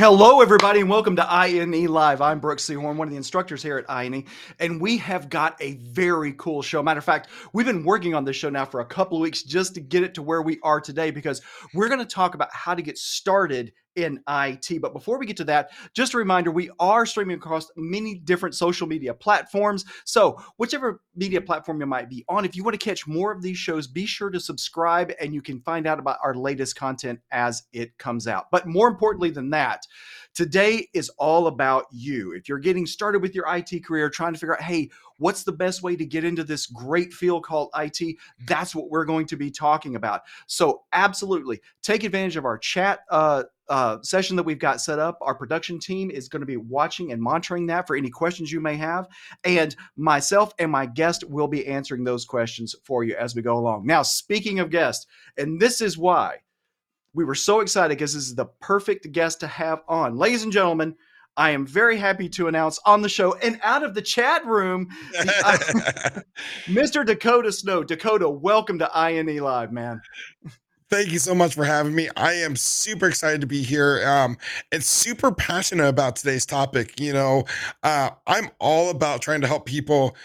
Hello, everybody, and welcome to INE Live. I'm Brooks Seahorn, one of the instructors here at INE, and we have got a very cool show. Matter of fact, we've been working on this show now for a couple of weeks just to get it to where we are today because we're going to talk about how to get started in IT. But before we get to that, just a reminder we are streaming across many different social media platforms. So, whichever media platform you might be on, if you want to catch more of these shows, be sure to subscribe and you can find out about our latest content as it comes out. But more importantly than that, today is all about you. If you're getting started with your IT career, trying to figure out, hey, what's the best way to get into this great field called IT? That's what we're going to be talking about. So, absolutely take advantage of our chat. Uh, uh, session that we've got set up. Our production team is going to be watching and monitoring that for any questions you may have. And myself and my guest will be answering those questions for you as we go along. Now, speaking of guests, and this is why we were so excited because this is the perfect guest to have on. Ladies and gentlemen, I am very happy to announce on the show and out of the chat room, Mr. Dakota Snow. Dakota, welcome to INE Live, man. Thank you so much for having me. I am super excited to be here um, and super passionate about today's topic. You know, uh, I'm all about trying to help people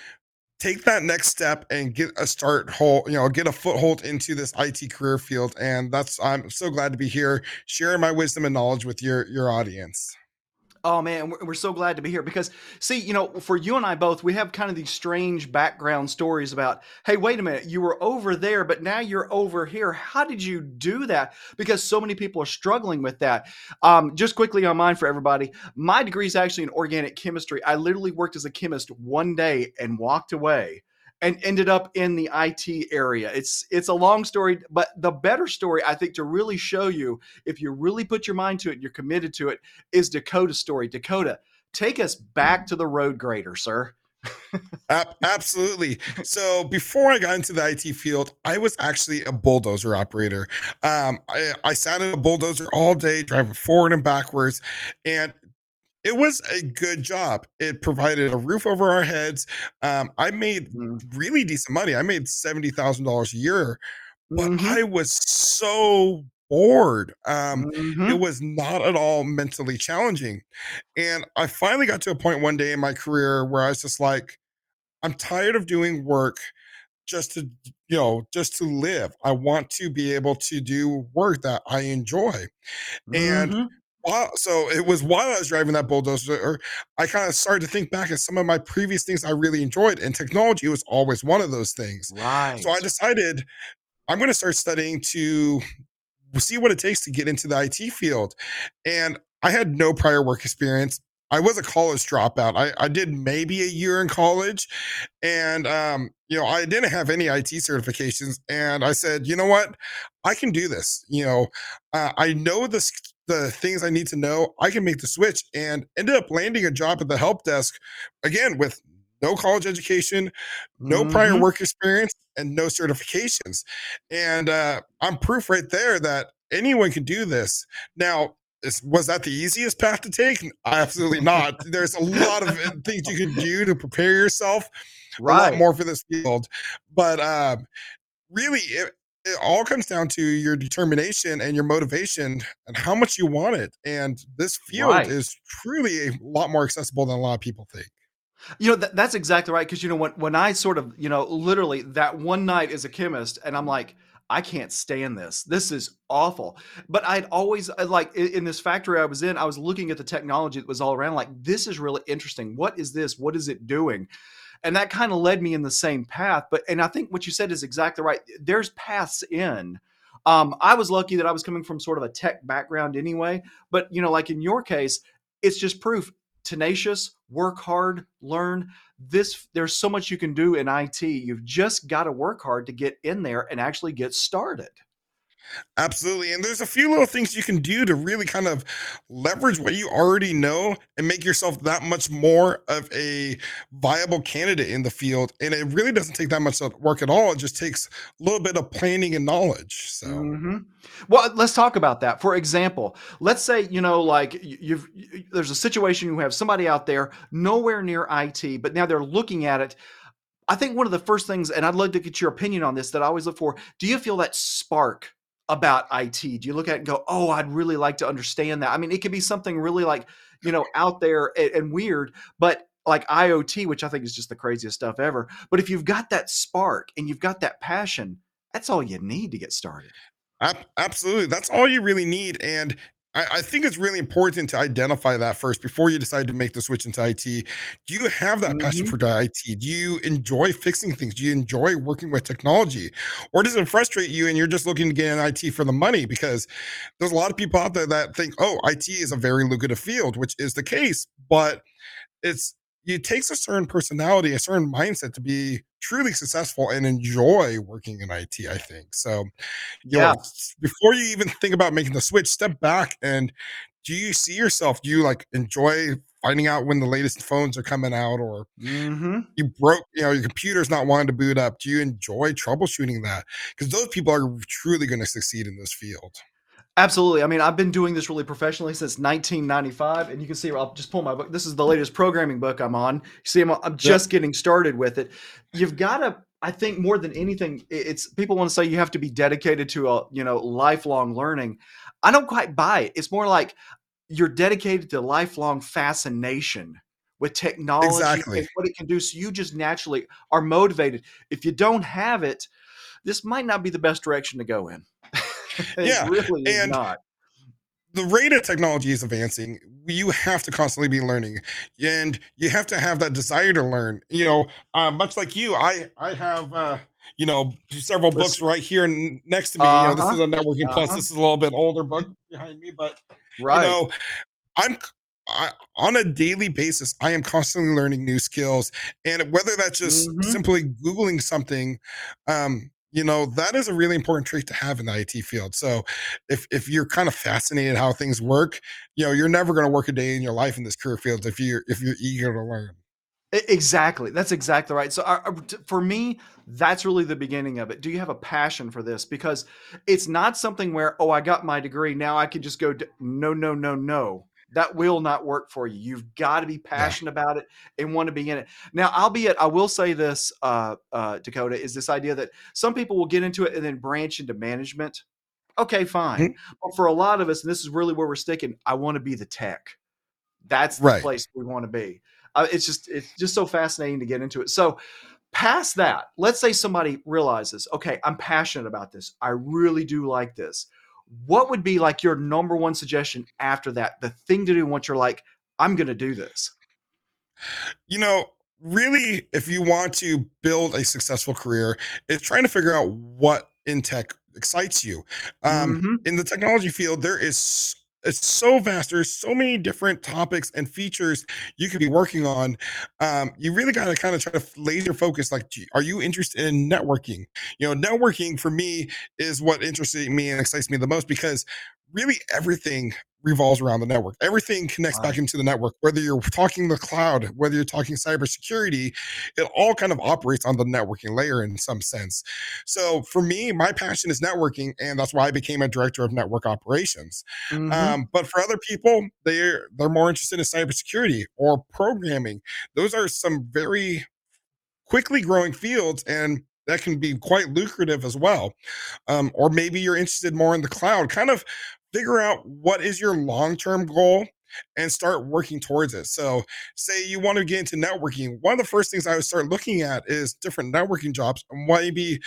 take that next step and get a start hold, you know, get a foothold into this IT career field. And that's I'm so glad to be here, sharing my wisdom and knowledge with your your audience. Oh man, we're so glad to be here because see, you know, for you and I both, we have kind of these strange background stories about, hey, wait a minute, you were over there, but now you're over here. How did you do that? Because so many people are struggling with that. Um, just quickly on mine for everybody, my degree is actually in organic chemistry. I literally worked as a chemist one day and walked away and ended up in the IT area. It's it's a long story, but the better story I think to really show you if you really put your mind to it and you're committed to it is Dakota's story. Dakota, take us back to the road grader, sir. Absolutely. So before I got into the IT field, I was actually a bulldozer operator. Um, I, I sat in a bulldozer all day, driving forward and backwards. And it was a good job. It provided a roof over our heads. Um, I made mm. really decent money. I made seventy thousand dollars a year, but mm-hmm. I was so bored. Um, mm-hmm. It was not at all mentally challenging, and I finally got to a point one day in my career where I was just like, I'm tired of doing work just to you know just to live i want to be able to do work that i enjoy mm-hmm. and while, so it was while I was driving that bulldozer, I kind of started to think back at some of my previous things I really enjoyed, and technology was always one of those things. Right. So I decided I'm going to start studying to see what it takes to get into the IT field, and I had no prior work experience. I was a college dropout. I, I did maybe a year in college, and um, you know I didn't have any IT certifications. And I said, you know what, I can do this. You know, uh, I know the the things I need to know, I can make the switch and ended up landing a job at the help desk again with no college education, no mm-hmm. prior work experience, and no certifications. And uh, I'm proof right there that anyone can do this. Now, is, was that the easiest path to take? Absolutely not. There's a lot of uh, things you can do to prepare yourself right. a lot more for this field. But um, really, it, it all comes down to your determination and your motivation and how much you want it. And this field right. is truly a lot more accessible than a lot of people think. You know, that, that's exactly right. Because, you know, when, when I sort of, you know, literally that one night as a chemist, and I'm like, I can't stand this. This is awful. But I'd always uh, like in this factory I was in, I was looking at the technology that was all around, like, this is really interesting. What is this? What is it doing? And that kind of led me in the same path but and i think what you said is exactly right there's paths in. Um, i was lucky that i was coming from sort of a tech background anyway but you know like in your case it's just proof tenacious work hard learn. This there's so much you can do in it you've just got to work hard to get in there and actually get started Absolutely. And there's a few little things you can do to really kind of leverage what you already know and make yourself that much more of a viable candidate in the field. And it really doesn't take that much work at all. It just takes a little bit of planning and knowledge. So, mm-hmm. well, let's talk about that. For example, let's say, you know, like you've, there's a situation you have somebody out there nowhere near IT, but now they're looking at it. I think one of the first things, and I'd love to get your opinion on this, that I always look for do you feel that spark about IT? Do you look at it and go, "Oh, I'd really like to understand that"? I mean, it could be something really like you know out there and, and weird, but like IoT, which I think is just the craziest stuff ever. But if you've got that spark and you've got that passion, that's all you need to get started. Absolutely, that's all you really need, and I, I, think it's really important to identify that first before you decide to make the switch into IT. Do you have that mm-hmm. passion for IT? Do you enjoy fixing things? Do you enjoy working with technology? Or does it frustrate you and you're just looking to get in IT for the money? Because there's a lot of people out there that think, oh, IT is a very lucrative field, which is the case, but it's it takes a certain personality, a certain mindset to be truly successful and enjoy working in IT, I think. So, yeah, know, before you even think about making the switch, step back and do you see yourself? Do you like enjoy finding out when the latest phones are coming out or mm-hmm. you broke, you know, your computer's not wanting to boot up? Do you enjoy troubleshooting that? Because those people are truly going to succeed in this field. Absolutely. I mean, I've been doing this really professionally since 1995, and you can see. I'll just pull my book. This is the latest programming book I'm on. You see, I'm, I'm just yep. getting started with it. You've got to. I think more than anything, it's people want to say you have to be dedicated to a you know lifelong learning. I don't quite buy it. It's more like you're dedicated to lifelong fascination with technology exactly. and what it can do. So you just naturally are motivated. If you don't have it, this might not be the best direction to go in. yeah, really and not. The rate of technology is advancing. You have to constantly be learning, and you have to have that desire to learn. You know, uh, much like you, I I have uh, you know several books right here next to me. Uh-huh. You know, this is a uh-huh. networking uh-huh. plus. This is a little bit older book behind me, but right. you know, I'm I, on a daily basis, I am constantly learning new skills, and whether that's just mm-hmm. simply googling something, um, you know that is a really important trait to have in the IT field. So if if you're kind of fascinated how things work, you know you're never going to work a day in your life in this career field if you're if you're eager to learn. Exactly. That's exactly right. So for me, that's really the beginning of it. Do you have a passion for this? Because it's not something where, oh, I got my degree. Now I can just go, no, no, no, no that will not work for you. You've got to be passionate yeah. about it and want to be in it. Now, albeit I will say this, uh, uh, Dakota, is this idea that some people will get into it and then branch into management. Okay, fine. Mm-hmm. But for a lot of us, and this is really where we're sticking, I want to be the tech. That's the right. place we want to be. Uh, it's just it's just so fascinating to get into it. So past that, let's say somebody realizes, okay, I'm passionate about this. I really do like this what would be like your number one suggestion after that? The thing to do once you're like, I'm going to do this? You know, really, if you want to build a successful career, it's trying to figure out what in tech excites you. Um, mm-hmm. In the technology field, there is it's so vast. There's so many different topics and features you could be working on. Um, you really got to kind of try to laser focus. Like, are you interested in networking? You know, networking for me is what interests me and excites me the most because really everything revolves around the network. Everything connects wow. back into the network. Whether you're talking the cloud, whether you're talking cybersecurity, it all kind of operates on the networking layer in some sense. So for me, my passion is networking, and that's why I became a director of network operations. Mm-hmm. Um, but for other people, they're they're more interested in cybersecurity or programming. Those are some very quickly growing fields and that can be quite lucrative as well. Um, or maybe you're interested more in the cloud. Kind of figure out what is your long-term goal and start working towards it. So, say you want to get into networking, one of the first things I would start looking at is different networking jobs and maybe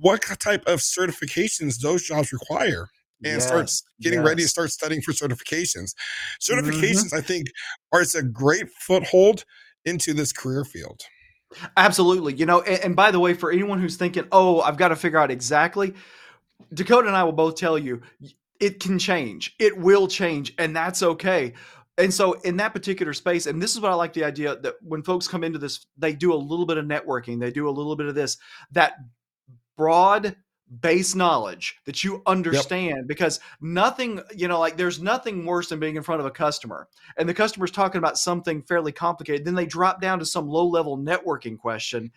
what type of certifications those jobs require and yes, start getting yes. ready to start studying for certifications. Certifications, mm-hmm. I think, are it's a great foothold into this career field. Absolutely. You know, and, and by the way, for anyone who's thinking, oh, I've got to figure out exactly, Dakota and I will both tell you it can change. It will change, and that's okay. And so, in that particular space, and this is what I like the idea that when folks come into this, they do a little bit of networking, they do a little bit of this, that broad base knowledge that you understand yep. because nothing you know like there's nothing worse than being in front of a customer and the customer's talking about something fairly complicated then they drop down to some low level networking question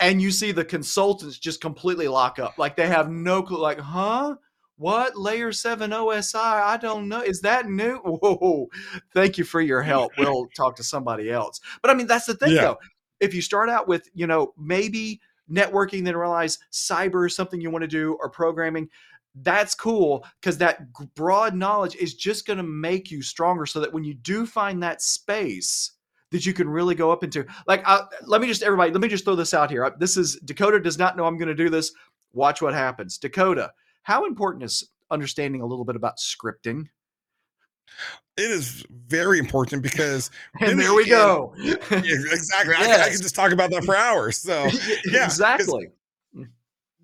and you see the consultants just completely lock up like they have no clue like huh what? Layer 7 osi i? Don't know. Is that new? Whoa. Thank you for your help. we'll talk to somebody else. But i mean that's the thing yeah. though. If you start out with you know maybe networking then realize cyber is something you want to do or programming that's cool because that broad knowledge is just going to make you stronger so that when you do find that space that you can really go up into like uh, let me just everybody let me just throw this out here. This is dakota does not know i'm going to do this. Watch what happens. Dakota how important is understanding a little bit about scripting? It is very important because and there we go. Exactly. Yes. I, I, can just talk about that for hours. So yeah exactly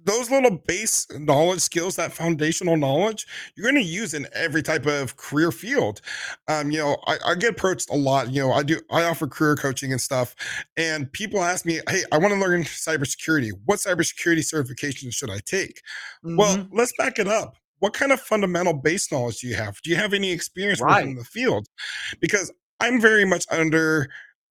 those little base knowledge skills, that foundational knowledge, you're going to use in every type of career field. Um, you know, I, I, get approached a lot. You know, I do, I offer career coaching and stuff, and people ask me, "Hey, I want to learn cybersecurity. What cybersecurity certification should I take?" Mm-hmm. Well, let's back it up. What kind of fundamental base knowledge do you have? Do you have any experience right. working in the field? Because I'm very much under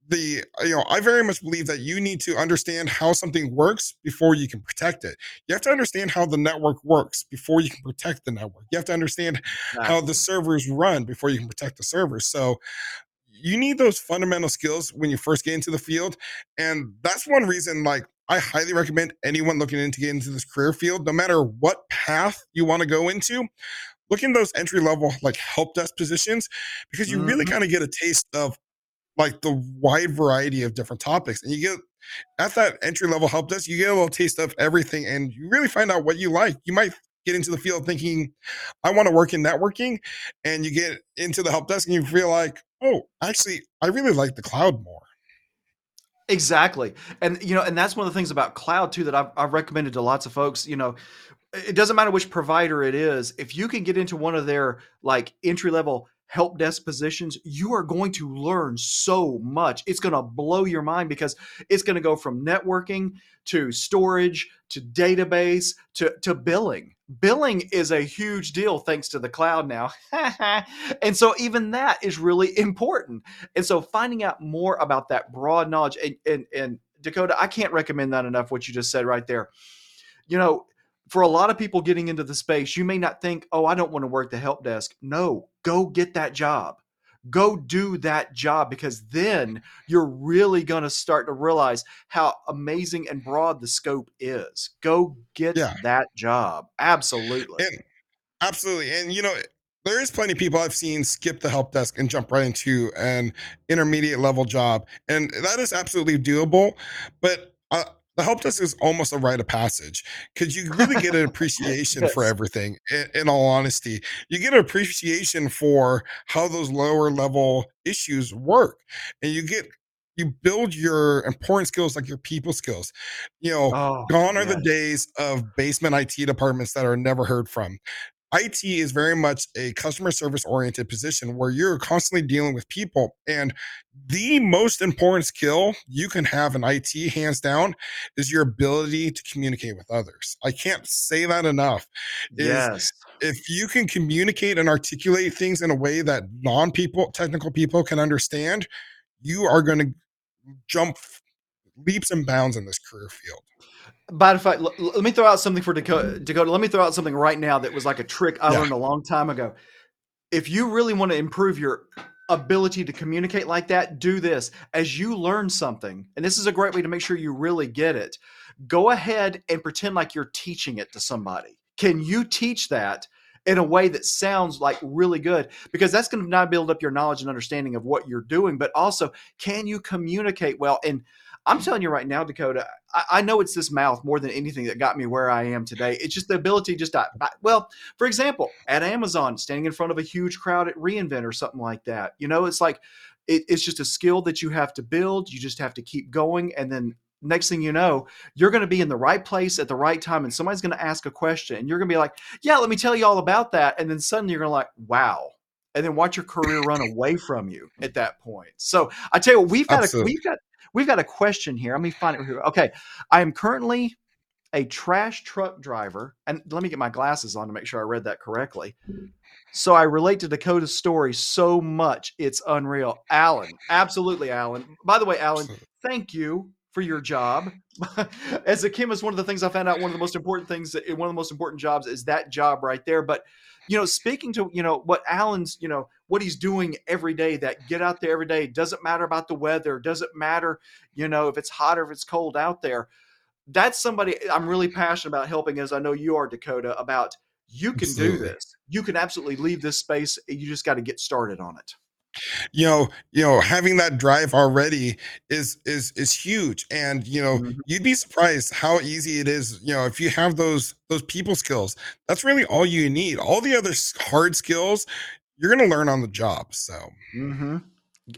the you know i very much believe that you need to understand how something works before you can protect it you have to understand how the network works before you can protect the network you have to understand nice. how the servers run before you can protect the servers so you need those fundamental skills when you first get into the field and that's one reason like i highly recommend anyone looking into get into this career field no matter what path you want to go into look in those entry level like help desk positions because you mm-hmm. really kind of get a taste of like the wide variety of different topics. And you get at that entry level help desk, you get a little taste of everything and you really find out what you like. You might get into the field thinking, I want to work in networking. And you get into the help desk and you feel like, oh, actually, I really like the cloud more. Exactly. And, you know, and that's one of the things about cloud too that I've, I've recommended to lots of folks, you know, it doesn't matter which provider it is. If you can get into one of their like entry level help desk positions, you are going to learn so much. It's going to blow your mind because it's going to go from networking to storage to database to, to billing. Billing is a huge deal thanks to the cloud now. and so even that is really important. And so finding out more about that broad knowledge and, and, and Dakota, I can't recommend that enough what you just said right there. You know, for a lot of people getting into the space, you may not think, oh, I don't want to work the help desk. No, go get that job. Go do that job because then you're really going to start to realize how amazing and broad the scope is. Go get yeah. that job. Absolutely. And, absolutely. And, you know, there is plenty of people I've seen skip the help desk and jump right into an intermediate level job. And that is absolutely doable. But uh, the help desk is almost a rite of passage because you really get an appreciation yes. for everything. In, in, all honesty, you get an appreciation for how those lower level issues work, and you get you build your important skills like your people skills. You know, oh, gone are yes. the days of basement IT departments that are never heard from. IT is very much a customer service oriented position where you're constantly dealing with people. And the most important skill you can have in IT, hands down, is your ability to communicate with others. I can't say that enough. Yes. If you can communicate and articulate things in a way that non people, technical people can understand, you are going to jump leaps and bounds in this career field by the fact, let me throw out something for Dakota. Dakota, let me throw out something right now that was like a trick I yeah. learned a long time ago. If you really want to improve your ability to communicate like that, do this. As you learn something, and this is a great way to make sure you really get it, go ahead and pretend like you're teaching it to somebody. Can you teach that in a way that sounds like really good? Because that's going to not build up your knowledge and understanding of what you're doing, but also can you communicate well? And I'm telling you right now, Dakota, I, I, know it's this mouth more than anything that got me where I am today. It's just the ability just to, well, for example, at Amazon, standing in front of a huge crowd at reInvent or something like that. You know, it's like, it, it's just a skill that you have to build. You just have to keep going. And then next thing you know, you're going to be in the right place at the right time. And somebody's going to ask a question and you're going to be like, yeah, let me tell you all about that. And then suddenly you're going to like, wow. And then watch your career run away from you at that point. So I tell you what, we've got Absolutely. a, we've got We've got a question here. Let me find it here. Okay. I am currently a trash truck driver. And let me get my glasses on to make sure I read that correctly. So I relate to Dakota's story so much. It's unreal. Alan, absolutely, Alan. By the way, Alan, thank you for your job. As a chemist, one of the things I found out, one of the most important things, one of the most important jobs is that job right there. But you know, speaking to, you know, what Alan's, you know, what he's doing every day, that get out there every day, doesn't matter about the weather, doesn't matter, you know, if it's hot or if it's cold out there. That's somebody I'm really passionate about helping, as I know you are, Dakota, about you can absolutely. do this. You can absolutely leave this space. You just got to get started on it you know you know having that drive already is is is huge. And you know mm-hmm. you'd be surprised how easy it is you know if you have those those people skills. That's really all you need. All the other hard skills you're going to learn on the job so. Mm-hmm.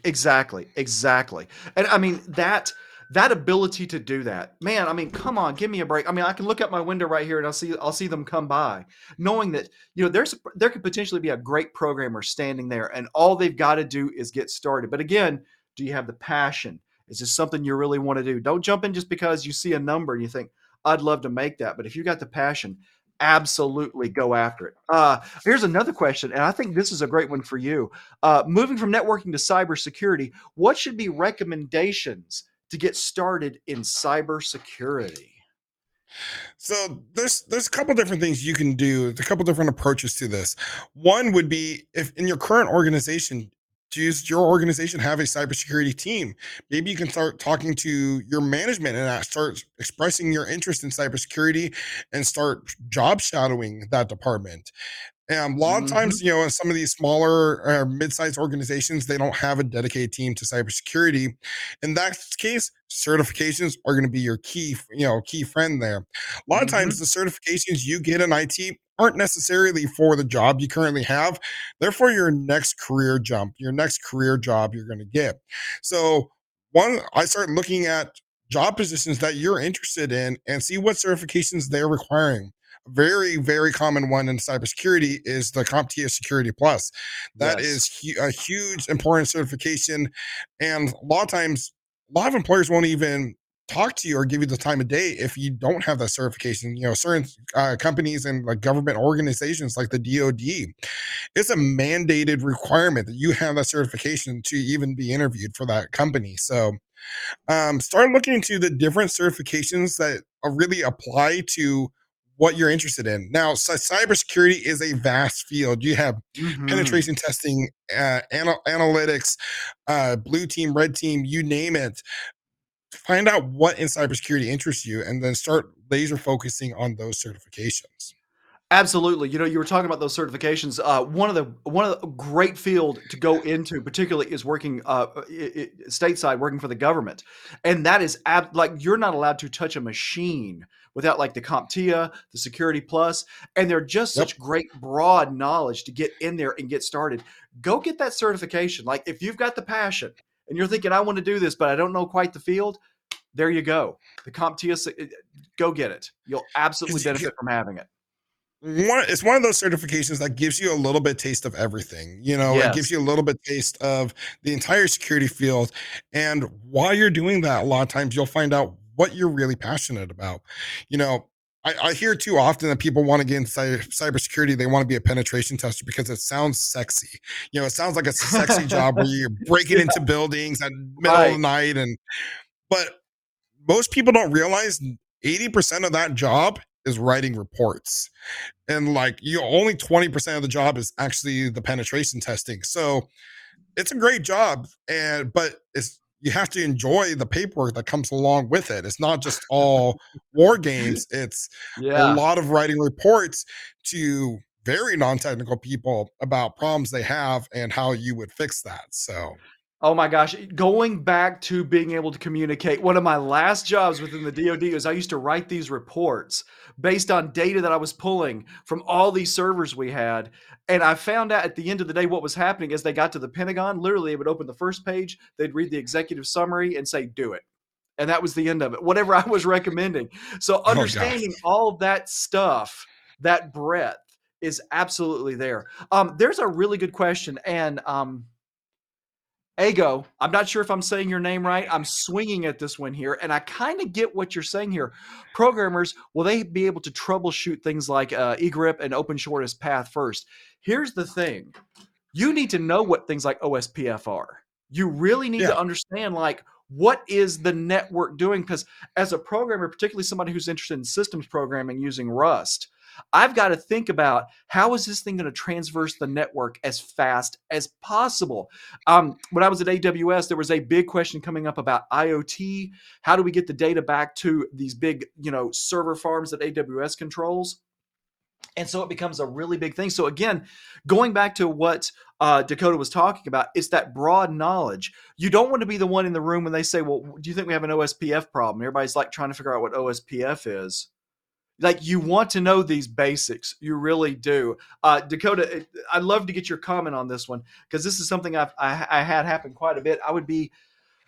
exactly exactly. And i mean that that ability to do that man i mean come on give me a break. I mean i can look out my window right here and i'll see i'll see them come by. Knowing that you know there's there could potentially be a great programmer standing there and all they've got to do is get started. But again do you have the passion? Is this something you really want to do? Don't jump in just because you see a number and you think i'd love to make that. But if you got the passion absolutely go after it. Uh, here's another question, and I think this is a great one for you. Uh, moving from networking to cybersecurity, what should be recommendations to get started in cybersecurity? So there's there's a couple different things you can do. a couple different approaches to this. One would be if in your current organization, does your organization have a cybersecurity team? Maybe you can start talking to your management and start expressing your interest in cybersecurity and start job shadowing that department. And a lot of mm-hmm. times, you know, in some of these smaller or uh, mid-sized organizations, they don't have a dedicated team to cybersecurity. In that case, certifications are going to be your key, you know, key friend there. A lot mm-hmm. of times, the certifications you get in IT aren't necessarily for the job you currently have. They're for your next career jump, your next career job you're going to get. So, one, I start looking at job positions that you're interested in and see what certifications they're requiring very very common one in cybersecurity is the CompTIA Security Plus. That yes. is hu- a huge important certification, and a lot of times, a lot of employers won't even talk to you or give you the time of day if you don't have that certification. You know, certain uh, companies and like government organizations like the DoD, it's a mandated requirement that you have that certification to even be interviewed for that company. So. Um, start looking into the different certifications that really apply to what you're interested in. Now, so cybersecurity is a vast field. You have mm-hmm. penetration testing, uh, anal- analytics, uh, blue team, red team, you name it. Find out what in cybersecurity interests you, and then start laser focusing on those certifications. Absolutely. You know, you were talking about those certifications. Uh, one of the one of the great field to go into, particularly, is working uh, it, it, stateside, working for the government, and that is ab- like you're not allowed to touch a machine without like the CompTIA, the Security Plus, and they're just yep. such great broad knowledge to get in there and get started. Go get that certification. Like if you've got the passion and you're thinking, I want to do this, but I don't know quite the field. There you go. The CompTIA, uh, go get it. You'll absolutely benefit from having it one it's one of those certifications that gives you a little bit taste of everything you know yes. it gives you a little bit taste of the entire security field and while you're doing that a lot of times you'll find out what you're really passionate about you know I, I hear too often that people want to get into cybersecurity. They want to be a penetration tester because it sounds sexy. You know, it sounds like a sexy job where you're breaking yeah. into buildings at middle right. of the night. And but most people don't realize 80% of that job is writing reports. And like you only 20% of the job is actually the penetration testing. So it's a great job and but it's you have to enjoy the paperwork that comes along with it. It's not just all war games. It's yeah. a lot of writing reports to very non-technical people about problems they have and how you would fix that. So Oh my gosh, going back to being able to communicate. One of my last jobs within the DoD is I used to write these reports based on data that I was pulling from all these servers we had. And I found out at the end of the day what was happening as they got to the Pentagon. Literally, they would open the first page, they'd read the executive summary and say, do it. And that was the end of it, whatever I was recommending. So oh, understanding oh all that stuff, that breadth is absolutely there. Um, there's a really good question. And um, Ego, I'm not sure if I'm saying your name right. I'm swinging at this one here, and I kind of get what you're saying here. Programmers, will they be able to troubleshoot things like uh, EIGRP and open shortest path first? Here's the thing you need to know what things like OSPF are. You really need yeah. to understand, like, what is the network doing? Because as a programmer, particularly somebody who's interested in systems programming using Rust, I've got to think about how is this thing going to transverse the network as fast as possible. Um, when I was at AWS, there was a big question coming up about IoT. How do we get the data back to these big, you know, server farms that AWS controls? and so it becomes a really big thing so again going back to what uh, dakota was talking about it's that broad knowledge you don't want to be the one in the room when they say well do you think we have an ospf problem everybody's like trying to figure out what ospf is like you want to know these basics you really do uh, dakota i'd love to get your comment on this one because this is something I've, I, I had happen quite a bit i would be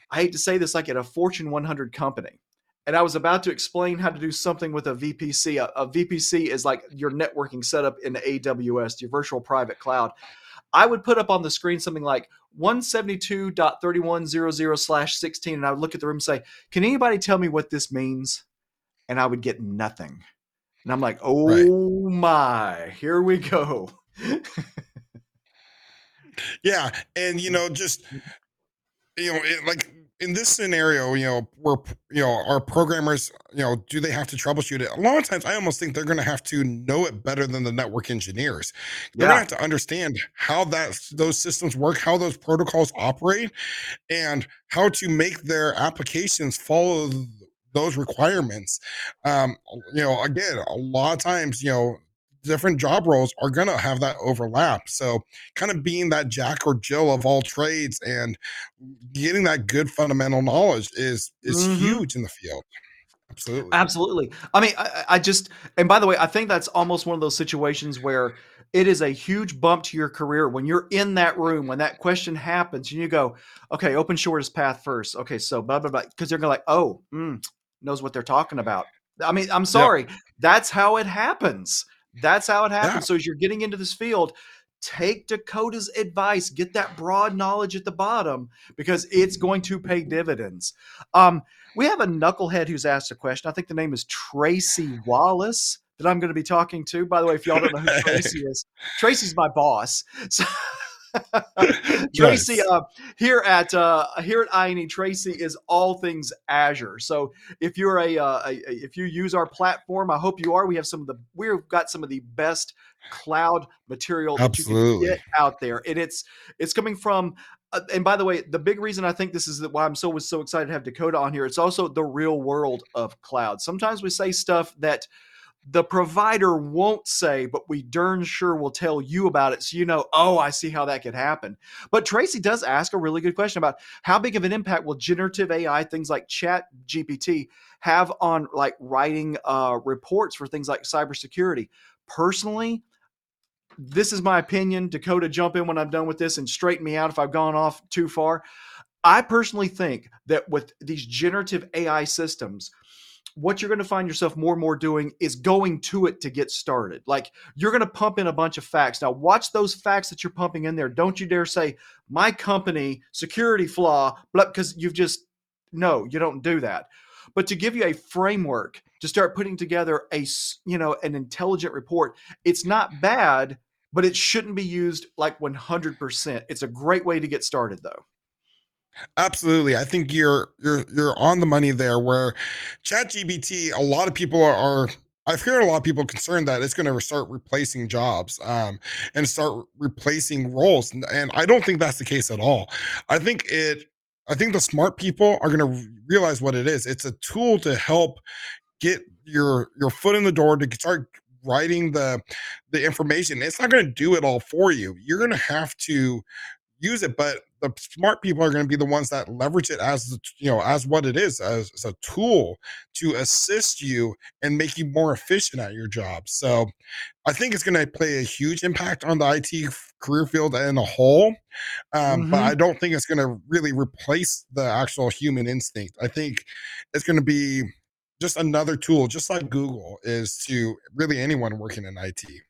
i hate to say this like at a fortune 100 company and I was about to explain how to do something with a VPC. A, a, VPC is like your networking setup in AWS, your virtual private cloud. I would put up on the screen something like 172.3100 slash 16, and I would look at the room and say, Can anybody tell me what this means? And I would get nothing. And I'm like, Oh right. my, here we go. yeah. And, you know, just, mm. you know, it, like in this scenario, you know, where you know our programmers, you know, do they have to troubleshoot it? A lot of times, I almost think they're going to have to know it better than the network engineers. They're yeah. going to have to understand how that those systems work, how those protocols operate, and how to make their applications follow those requirements. Um, you know, again, a lot of times, you know, different job roles are going to have that overlap. So, kind of being that Jack or Jill of all trades and getting that good fundamental knowledge is is mm-hmm. huge in the field. Absolutely. Absolutely. I mean, I, I, just, and by the way, I think that's almost one of those situations where it is a huge bump to your career when you're in that room, when that question happens, and you go, okay, open shortest path first. Okay, so blah, blah, blah. Because they're going to like, oh, mm, knows what they're talking about. I mean, I'm sorry. That's how it happens. That's how it happens. Yeah. So as you're getting into this field, take Dakota's advice, get that broad knowledge at the bottom because it's going to pay dividends. Um, we have a knucklehead who's asked a question. I think the name is Tracy Wallace that I'm going to be talking to. By the way, if y'all don't know who Tracy is, Tracy's my boss. So Tracy, uh, here at uh, here at INE, Tracy is all things Azure. So if you're a, uh, a, if you use our platform, I hope you are. We have some of the we've got some of the best cloud material that Absolutely. you can get out there, and it's it's coming from. Uh, and by the way, the big reason I think this is why I'm so was so excited to have Dakota on here. It's also the real world of cloud. Sometimes we say stuff that the provider won't say, but we darn sure will tell you about it so you know, oh, I see how that could happen. But Tracy does ask a really good question about how big of an impact will generative AI, things like Chat GPT, have on like writing uh, reports for things like cybersecurity. Personally, this is my opinion. Dakota, jump in when I'm done with this and straighten me out if I've gone off too far. I personally think that with these generative AI systems, what you're going to find yourself more and more doing is going to it to get started. Like you're going to pump in a bunch of facts. Now, watch those facts that you're pumping in there. Don't you dare say, my company, security flaw, because you've just, no, you don't do that. But to give you a framework to start putting together a, you know, an intelligent report, it's not mm-hmm. bad, but it shouldn't be used like 100%. It's a great way to get started, though. Absolutely. I think you're you're you're on the money there where ChatGPT, a lot of people are, are I've heard a lot of people concerned that it's going to start replacing jobs um, and start replacing roles, and, and I don't think that's the case at all. I think it. I think the smart people are going to realize what it is. It's a tool to help get your your foot in the door to start writing the the information. It's not going to do it all for you. You're going to have to use it, but the smart people are going to be the ones that leverage it as you know as what it is as, as, a tool to assist you and make you more efficient at your job. So i think it's going to play a huge impact on the it career field in a whole um, mm-hmm. but i don't think it's going to really replace the actual human instinct. I think it's going to be just another tool just like google is to really anyone working in it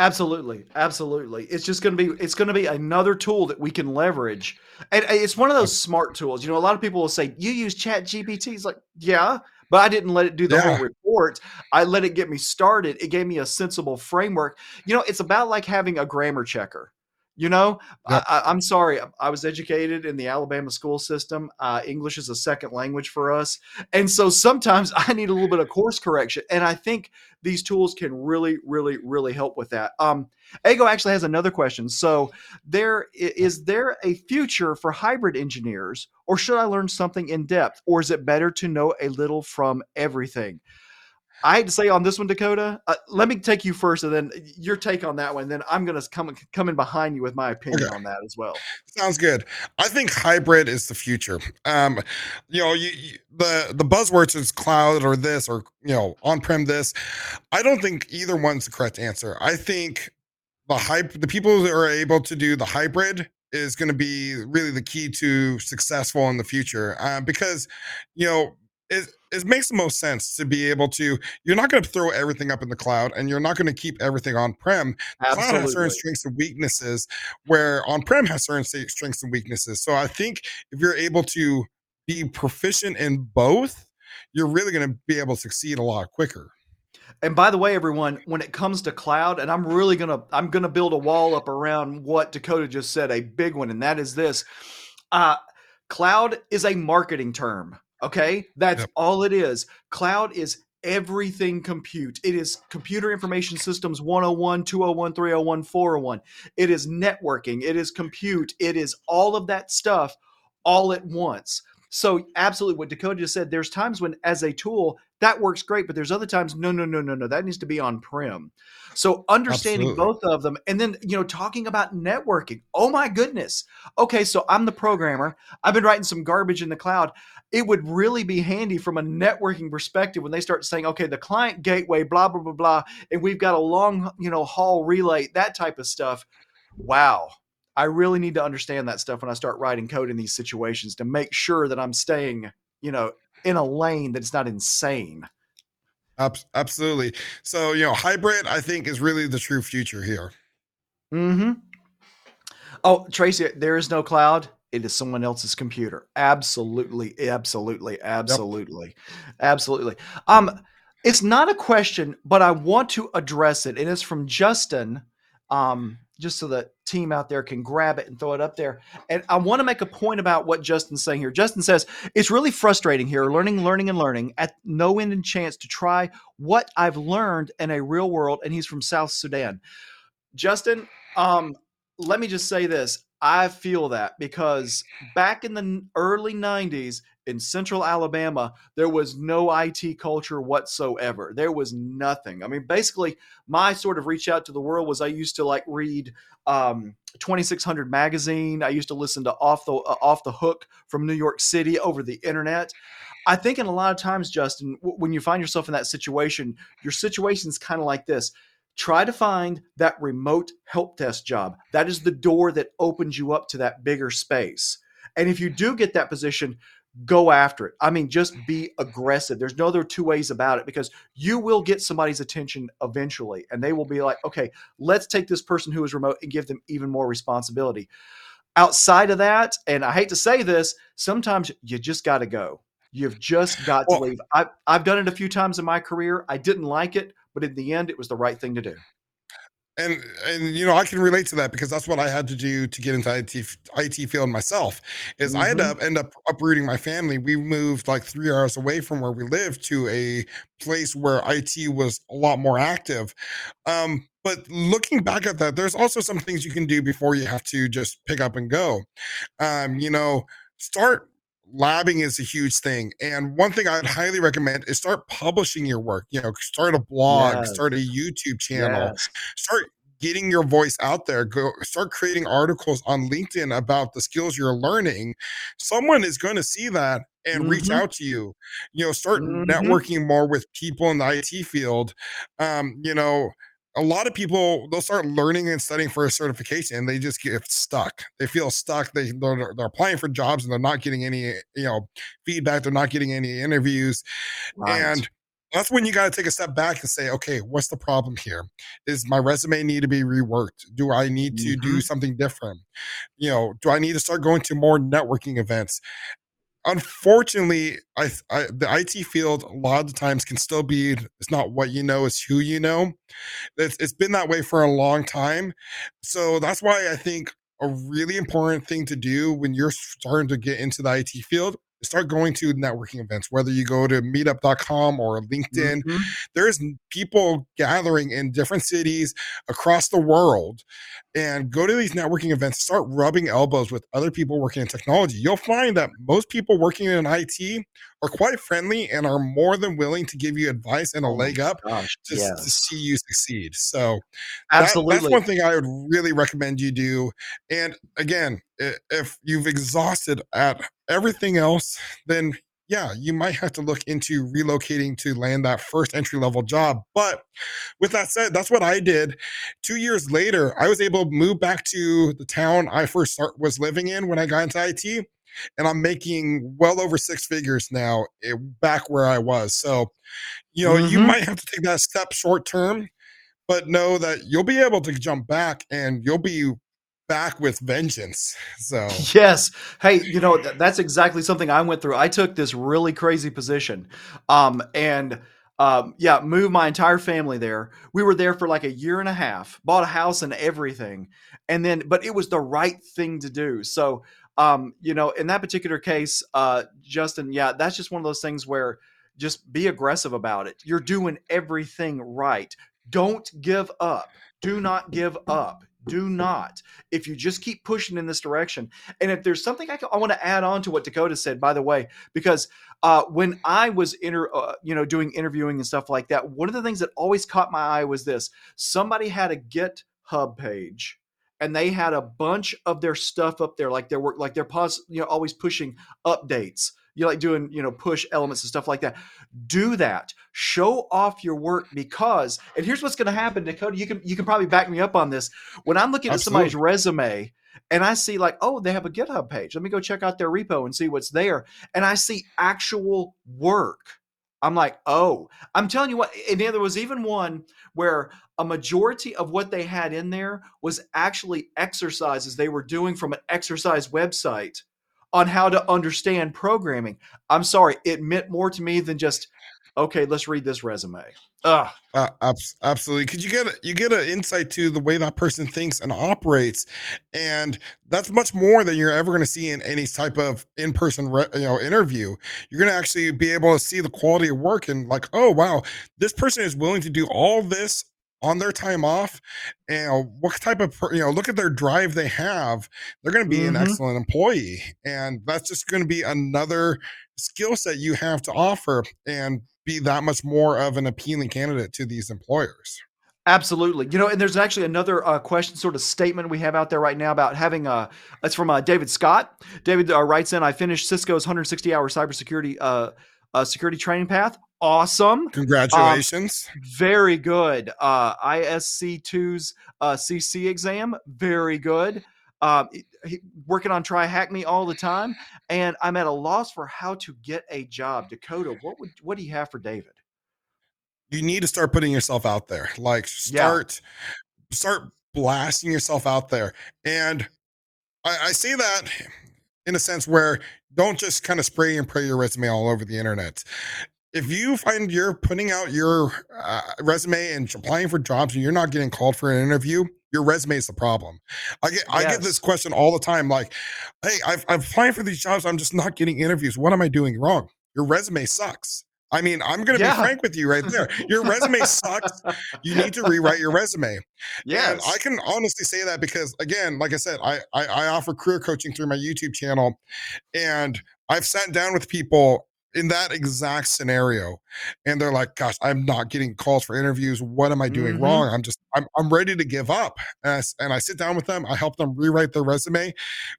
Absolutely, absolutely. It's just going to be it's going to be another tool that we can leverage, and it's one of those smart tools. You know, a lot of people will say you use Chat GPT. It's like, yeah, but I didn't let it do the yeah. whole report. I let it get me started. It gave me a sensible framework. You know, it's about like having a grammar checker. You know, yep. I, am sorry. I was educated in the Alabama school system. Uh, English is a second language for us. And so sometimes I need a little bit of course correction. And I think these tools can really, really, really help with that. Um, Ego actually has another question. So, there is there a future for hybrid engineers, or should I learn something in depth, or is it better to know a little from everything? I hate to say on this one, Dakota. Uh, let me take you first, and then your take on that one. Then I'm going to come come in behind you with my opinion okay. on that as well. Sounds good. I think hybrid is the future. Um, you know, you, you, the the buzzwords is cloud or this or you know on prem this. I don't think either one's the correct answer. I think the hype the people that are able to do the hybrid is going to be really the key to successful in the future uh, because you know it, it makes the most sense to be able to you're not going to throw everything up in the cloud and you're not going to keep everything on prem cloud has certain strengths and weaknesses where on prem has certain strengths and weaknesses. So i think if you're able to be proficient in both you're really going to be able to succeed a lot quicker. And by the way, everyone, when it comes to cloud, and I'm really gonna I'm gonna build a wall up around what Dakota just said, a big one, and that is this: uh, cloud is a marketing term. Okay, that's yep. all it is. Cloud is everything compute. It is computer information systems 101, 201, 301, 401. It is networking. It is compute. It is all of that stuff all at once. So absolutely what Dakota just said, there's times when as a tool that works great, but there's other times, no, no, no, no, no, that needs to be on prem. So understanding absolutely. both of them and then, you know, talking about networking. Oh my goodness. Okay. So I'm the programmer. I've been writing some garbage in the cloud. It would really be handy from a networking perspective when they start saying, okay, the client gateway, blah, blah, blah, blah, and we've got a long, you know, haul relay, that type of stuff. Wow I really need to understand that stuff when I start writing code in these situations to make sure that I'm staying, you know, in a lane that's not insane. Absolutely. So, you know, hybrid, I think, is really the true future here. Hmm. Oh, Tracy, there is no cloud. It is someone else's computer. Absolutely, absolutely, absolutely, yep. absolutely. Um, it's not a question, but I want to address it, and it's from Justin. Um, just so the team out there can grab it and throw it up there. And I want to make a point about what Justin's saying here. Justin says, It's really frustrating here, learning, learning, and learning at no end and chance to try what I've learned in a real world. And he's from South Sudan. Justin, um, let me just say this. I feel that because back in the early 90s, in central Alabama, there was no IT culture whatsoever. There was nothing. I mean, basically, my sort of reach out to the world was I used to like read um, 2600 magazine. I used to listen to off the uh, off the hook from New York City over the internet. I think in a lot of times, Justin, w- when you find yourself in that situation, your situation is kind of like this. Try to find that remote help desk job. That is the door that opens you up to that bigger space. And if you do get that position, go after it. I mean, just be aggressive. There's no other two ways about it because you will get somebody's attention eventually and they will be like, okay, let's take this person who is remote and give them even more responsibility. Outside of that, and I hate to say this, sometimes you just got to go. You've just got to leave. I, I've done it a few times in my career. I didn't like it, but in the end, it was the right thing to do and and you know I can relate to that because that's what I had to do to get into IT IT field myself. Is mm-hmm. I had to mm-hmm. end up uprooting my family. We moved like three hours away from where we lived to a place where IT was a lot more active. Um, but looking back at that, there's also some things you can do before you have to just pick up and go. Um, you know, start labbing is a huge thing. And one thing I'd highly recommend is start publishing your work. You know, start a blog, yes. start a YouTube channel, yes. start getting your voice out there. Go start creating articles on LinkedIn about the skills you're learning. Someone is going to see that and mm-hmm. reach out to you. You know, start mm-hmm. networking more with people in the IT field. Um, you know, a lot of people they'll start learning and studying for a certification and they just get stuck. They feel stuck. They they're, they're applying for jobs and they're not getting any you know feedback. They're not getting any interviews. Right. and that's when you got to take a step back and say okay what's the problem here? Is my resume need to be reworked? Do i need to mm-hmm. do something different? You know do i need to start going to more networking events unfortunately I, I, the it field a lot of the times can still be it's not what you know it's who you know. It's, it's been that way for a long time. So that's why i think a really important thing to do when you're starting to get into the it field is start going to networking events whether you go to meetup.com or linkedin. Mm-hmm. there's people gathering in different cities across the world and go to these networking events, start rubbing elbows with other people working in technology. You'll find that most people working in IT are quite friendly and are more than willing to give you advice and a Oh leg up gosh, to, to see you succeed. So that, that's one thing I would really recommend you do. And again, if you've exhausted at everything else, then yeah, you might have to look into relocating to land that first entry level job. But with that said, that's what I did. Two years later, I was able to move back to the town I first start, was living in when I got into IT. And I'm making well over six figures now eh, back where I was. So, you know, you hmm might have to take that step short term, but know that you'll be able to jump back and you'll be back with vengeance. So, Yes. Hey, you know, th- that's exactly something I went through. I took this really crazy position. Um, and um, yeah, moved my entire family there. We were there for like a year and a half, bought a house and everything. And then, but it was the right thing to do. So, um, you know, in that particular case, uh, Justin, yeah, that's just one of those things where just be aggressive about it. You're doing everything right. Don't give up. Do not give up. Do not if you just keep pushing in this direction. And if there's something I, I want to add on to what Dakota said, by the way, because uh, when I was inter, uh, you know, doing interviewing and stuff like that, one of the things that always caught my eye was this: somebody had a GitHub page, and they had a bunch of their stuff up there, like their work, like they're pos- you know, always pushing updates. You like doing, you know, push elements and stuff like that. Do that. Show off your work because, and here's what's going to happen, Dakota. You can you can probably back me up on this. When I'm looking at somebody's resume and I see like, oh, they have a GitHub page. Let me go check out their repo and see what's there. And I see actual work. I'm like, oh, I'm telling you what. And there was even one where a majority of what they had in there was actually exercises they were doing from an exercise website on how to understand programming. I'm sorry, it meant more to me than just, okay, let's read this resume. Ugh. Uh, absolutely, because you get a, you get an insight to the way that person thinks and operates, and that's much more than you're ever going to see in any type of in person re- you know interview. You're going to actually be able to see the quality of work and like, oh wow, this person is willing to do all this on their time off, and what type of you know look at their drive they have. They're going to be an hmm excellent employee, and that's just going to be another skill set you have to offer and be that much more of an appealing candidate to these employers. Absolutely. You know, and there's actually another uh, question, sort of statement we have out there right now about having a. It's from uh, David Scott. David uh, writes in, "I finished Cisco's 160 hour cybersecurity uh, uh, security training path. Awesome, um, Congratulations. very good. Uh, ISC2's uh, CC exam, very good. Um, he- working on TryHackMe all the time, and I'm at a loss for how to get a job. Dakota, what would what do you have for David? You need to start putting yourself out there. Like Yeah. start start blasting yourself out there. And I, I say that in a sense where don't just kind of spray and pray your resume all over the internet. If you find you're putting out your uh, resume and applying for jobs and you're not getting called for an interview, your resume is the problem. I get I get this question all the time, like, "Hey, I've, I'm applying for these jobs, I'm just not getting interviews. What am I doing wrong? Your resume sucks." I mean, I'm going to be frank with you right there. Your resume sucks. You need to rewrite your resume. Yes. I can honestly say that because, again, like I said, I, I I offer career coaching through my YouTube channel, and I've sat down with people in that exact scenario, and they're like, "Gosh, I'm not getting calls for interviews. What am I doing Mhm. wrong? I'm just I'm I'm ready to give up." And I, and I sit down with them. I help them rewrite their resume.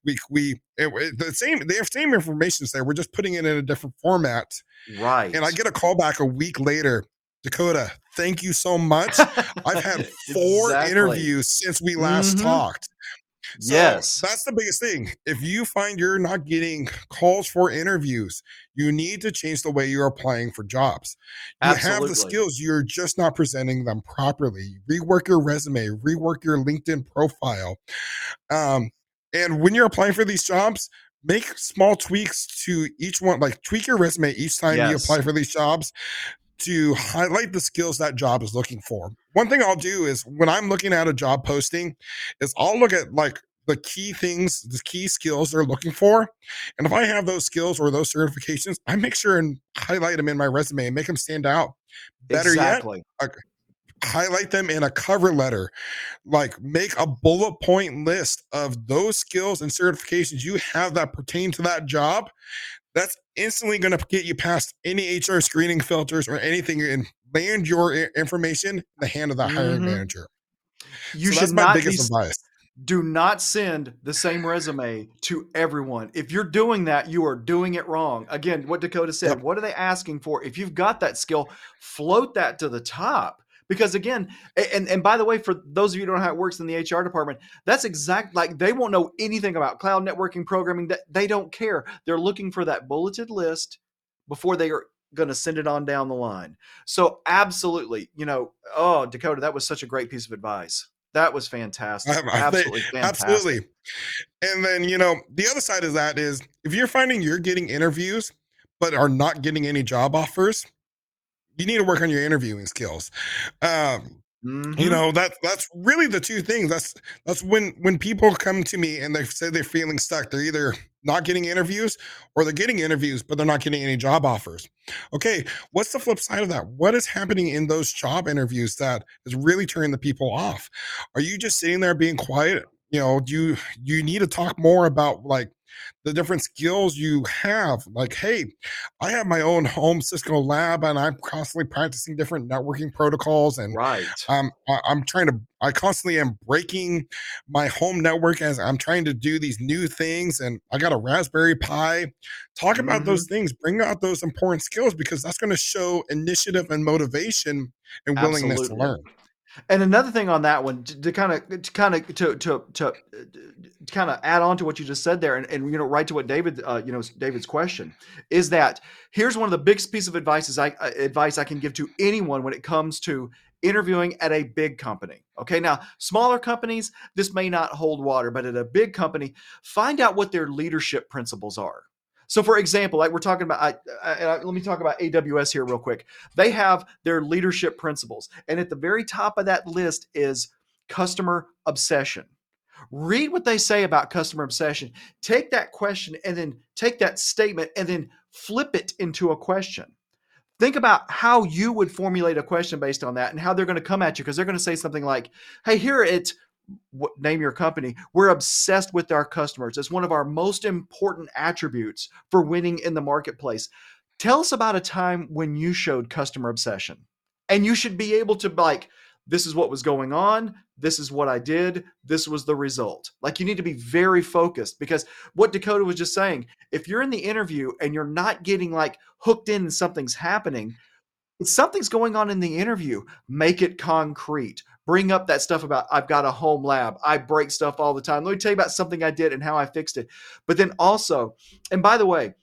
We we it, it- the same they have same information there. We're just putting it in a different format, Right. and I get a call back a week later. Dakota, thank you so much. I've had four Exactly. interviews since we last Mhm. talked. So Yes. that's the biggest thing. If you find you're not getting calls for interviews, you need to change the way you're applying for jobs. You have the skills, you're just not presenting them properly. Rework your resume, rework your LinkedIn profile. Um, and when you're applying for these jobs, make small tweaks to each one, like tweak your resume each time you apply for these jobs to highlight the skills that job is looking for. One thing I'll do is when I'm looking at a job posting, is I'll look at like the key things, the key skills they're looking for. And if I have those skills or those certifications, I make sure and highlight them in my resume and make them stand out. Better exactly. yet, highlight them in a cover letter. Like make a bullet point list of those skills and certifications you have that pertain to that job. That's instantly going to get you past any HR screening filters or anything and land your information in the hand of the hiring mm-hmm. manager. You so should not be, advice. Do not send the same resume to everyone. If you're doing that, you are doing it wrong. Again, what Dakota said, yep. what are they asking for? If you've got that skill, float that to the top because again and and by the way for those of you who don't know how it works in the hr department that's exact like they won't know anything about cloud networking programming that they don't care they're looking for that bulleted list before they are going to send it on down the line so absolutely you know oh dakota that was such a great piece of advice that was fantastic. Absolutely fantastic. Absolutely. And then, you know, the other side of that is if you're finding you're getting interviews but are not getting any job offers, you need to work on your interviewing skills. Um, Mm-hmm. You know that that's really the two things. That's that's when when people come to me and they say they're feeling stuck. They're either not getting interviews or they're getting interviews but they're not getting any job offers. Okay, what's the flip side of that? What is happening in those job interviews that is really turning the people off? Are you just sitting there being quiet? You know, do you you need to talk more about like the different skills you have. Like, hey, I have my own home Cisco lab and I'm constantly practicing different networking protocols. And right. um, I, I'm trying to, I constantly am breaking my home network as I'm trying to do these new things. And I got a Raspberry Pi. Talk about mm-hmm. those things, bring out those important skills because that's going to show initiative and motivation and willingness Absolutely. to learn. And another thing on that one, to kind of, to kind of, to to to, kind of add on to what you just said there, and, and you know, right to what David, uh, you know, David's question is that here's one of the biggest piece of advice is I uh, advice I can give to anyone when it comes to interviewing at a big company. Okay, now smaller companies, this may not hold water, but at a big company, find out what their leadership principles are. So, for example, like we're talking about, I, I, I, let me talk about AWS here real quick. They have their leadership principles, and at the very top of that list is customer obsession. Read what they say about customer obsession. Take that question and then take that statement and then flip it into a question. Think about how you would formulate a question based on that and how they're going to come at you because they're going to say something like, Hey, here at name your company, we're obsessed with our customers. It's one of our most important attributes for winning in the marketplace. Tell us about a time when you showed customer obsession. And you should be able to like this is what was going on, this is what I did, this was the result. Like you need to be very focused because what Dakota was just saying, if you're in the interview and you're not getting like hooked in and something's happening, something's going on in the interview, make it concrete. Bring up that stuff about I've got a home lab. I break stuff all the time. Let me tell you about something I did and how I fixed it. But then also, and by the way,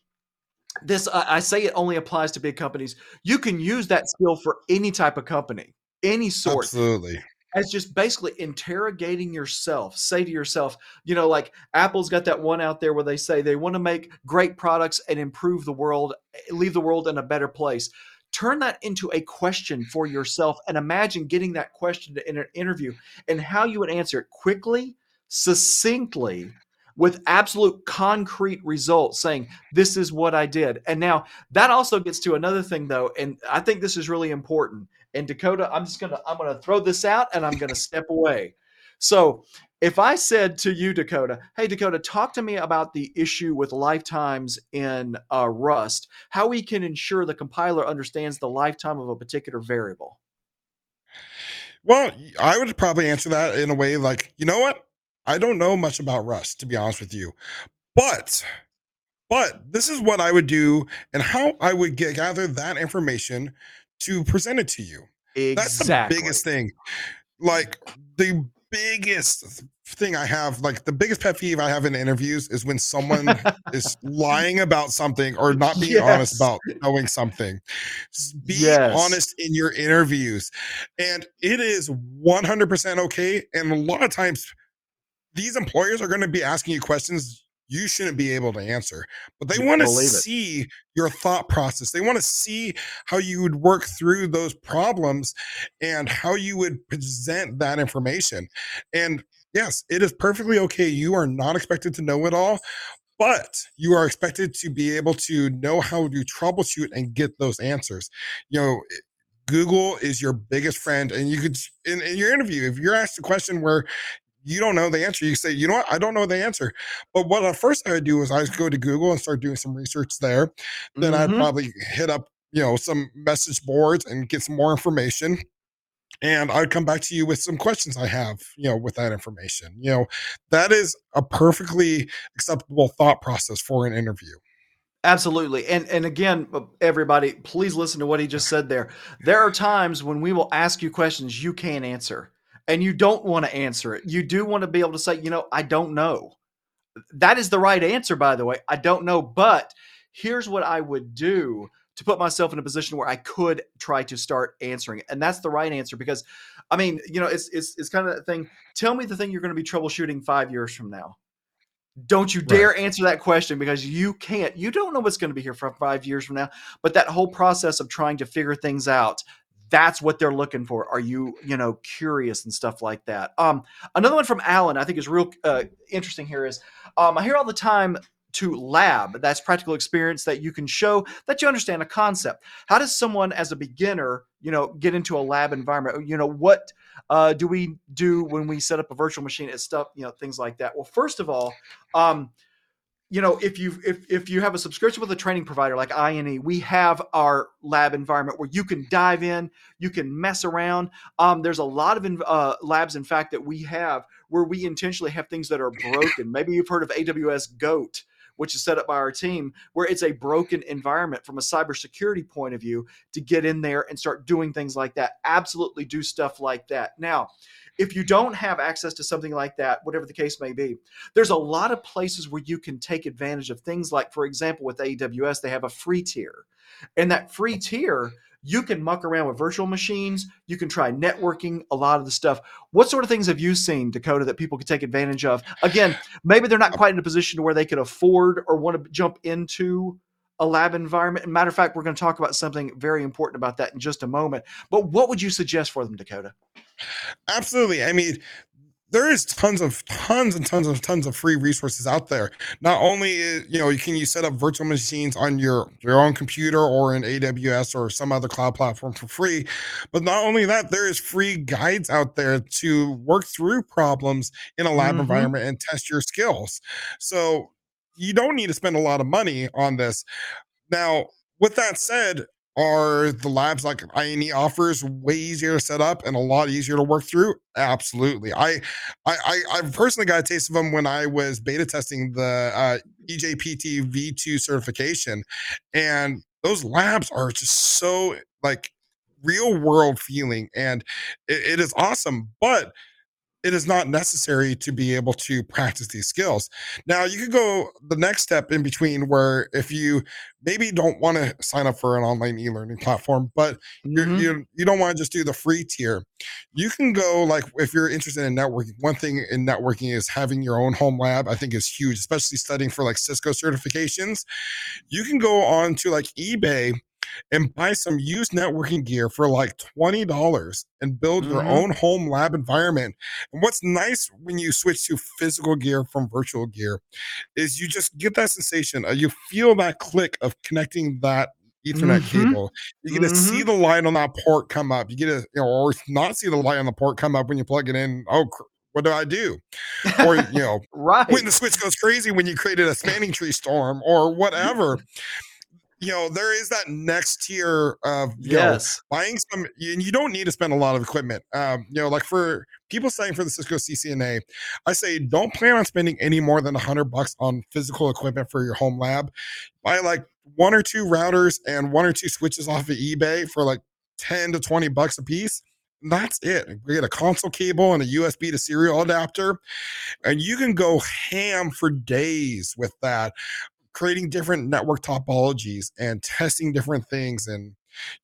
this uh, I say it only applies to big companies. You can use that skill for any type of company, any sort. Absolutely as just basically interrogating yourself. Say to yourself, you know, like Apple's got that one out there where they say they want to make great products and improve the world, leave the world in a better place turn that into a question for yourself and imagine getting that question in an interview and how you would answer it quickly, succinctly, with absolute concrete results saying this is what I did. And now that also gets to another thing though and I think this is really important. And Dakota, I'm just going to I'm going to throw this out and I'm going to step away. So, if I said to you, Dakota, hey, Dakota, talk to me about the issue with lifetimes in uh, Rust, how we can ensure the compiler understands the lifetime of a particular variable. Well, I would probably answer that in a way like, you know what? I don't know much about Rust, to be honest with you. But but this is what I would do and how I would get, gather that information to present it to you. Exactly. That's the biggest thing. Like the biggest thing I have, like the biggest pet peeve I have in interviews is when someone is lying about something or not being yes. honest about knowing something. Be yes. honest in your interviews. And it is 100% okay. And a lot of times, these employers are going to be asking you questions you shouldn't be able to answer. But they want to see it. your thought process. They want to see how you would work through those problems and how you would present that information. And yes, it is perfectly okay. You are not expected to know it all, but you are expected to be able to know how to troubleshoot and get those answers. You know, eh, Google is your biggest friend. And you could, in, in your interview, if you're asked a question where you don't know the answer, you say, you know what, I don't know the answer. But what at first I would do is I would go to Google and start doing some research there. Then mm-hmm. I'd probably hit up, you know, some message boards and get some more information and I'd come back to you with some questions I have, you know, with that information. You know, that is a perfectly acceptable thought process for an interview. Absolutely. And and again, uh, everybody, please listen to what he just said there. There are times when we will ask you questions you can't answer and you don't want to answer it. You do want to be able to say, you know, I don't know. That is the right answer, by the way. I don't know, but here's what I would do to put myself in a position where I could try to start answering it. And that's the right answer because I mean, you know, it's it's it's kind of that thing. Tell me the thing you're going to be troubleshooting 5 years from now. Don't you dare right. answer that question because you can't. You don't know what's going to be here for 5 years from now, but that whole process of trying to figure things out, that's what they're looking for. Are you, you know, curious and stuff like that? Um, another one from Alan, I think is real uh, interesting here is um, I hear all the time to lab that's practical experience that you can show that you understand a concept how does someone as a beginner you know get into a lab environment you know what uh, do we do when we set up a virtual machine and stuff you know things like that well first of all um, you know if you if, if you have a subscription with a training provider like ine we have our lab environment where you can dive in you can mess around um, there's a lot of uh, labs in fact that we have where we intentionally have things that are broken maybe you've heard of aws goat which is set up by our team, where it's a broken environment from a cybersecurity point of view to get in there and start doing things like that. Absolutely do stuff like that. Now, if you don't have access to something like that, whatever the case may be, there's a lot of places where you can take advantage of things like, for example, with AWS, they have a free tier. And that free tier you can muck around with virtual machines. You can try networking, a lot of the stuff. What sort of things have you seen, Dakota, that people could take advantage of? Again, maybe they're not uh, quite in a position where they could afford or want to jump into a lab environment. matter of fact, we're going to talk about something very important about that in just a moment. But what would you suggest for them, Dakota? Absolutely. I mean, there is tons of tons and tons of tons of free resources out there. Not only is, you know you can you set up virtual machines on your your own computer or in AWS or some other cloud platform for free, but not only that, there is free guides out there to work through problems in a lab mm-hmm. environment and test your skills. So you don't need to spend a lot of money on this. Now, with that said, are the labs like INE offers way easier to set up and a lot easier to work through? Absolutely. I I I personally got a taste of them when I was beta testing the uh, EJPT V2 certification, and those labs are just so like real world feeling, and it, it is awesome. But it is not necessary to be able to practice these skills. Now, you could go the next step in between where if you maybe don't want to sign up for an online e-learning platform, but mm-hmm. you you don't want to just do the free tier, you can go like if you're interested in networking. One thing in networking is having your own home lab. I think is huge, especially studying for like Cisco certifications. You can go on to like eBay and buy some used networking gear for like $20 and build mm-hmm. your own home lab environment. And what's nice when you switch to physical gear from virtual gear is you just get that sensation. Uh, you feel that click of connecting that Ethernet mm-hmm. cable. You get mm-hmm. to see the light on that port come up. You get to, you know, or not see the light on the port come up when you plug it in. Oh, what do I do? Or, you know, right. when the switch goes crazy when you created a spanning tree storm or whatever you know there is that next tier of yes know, buying some and you don't need to spend a lot of equipment um you know like for people studying for the cisco ccna i say don't plan on spending any more than 100 bucks on physical equipment for your home lab. Buy like one or two routers and one or two switches off of ebay for like 10 to 20 bucks a piece. That's it. We get a console cable and a USB to serial adapter, and you can go ham for days with that creating different network topologies and testing different things and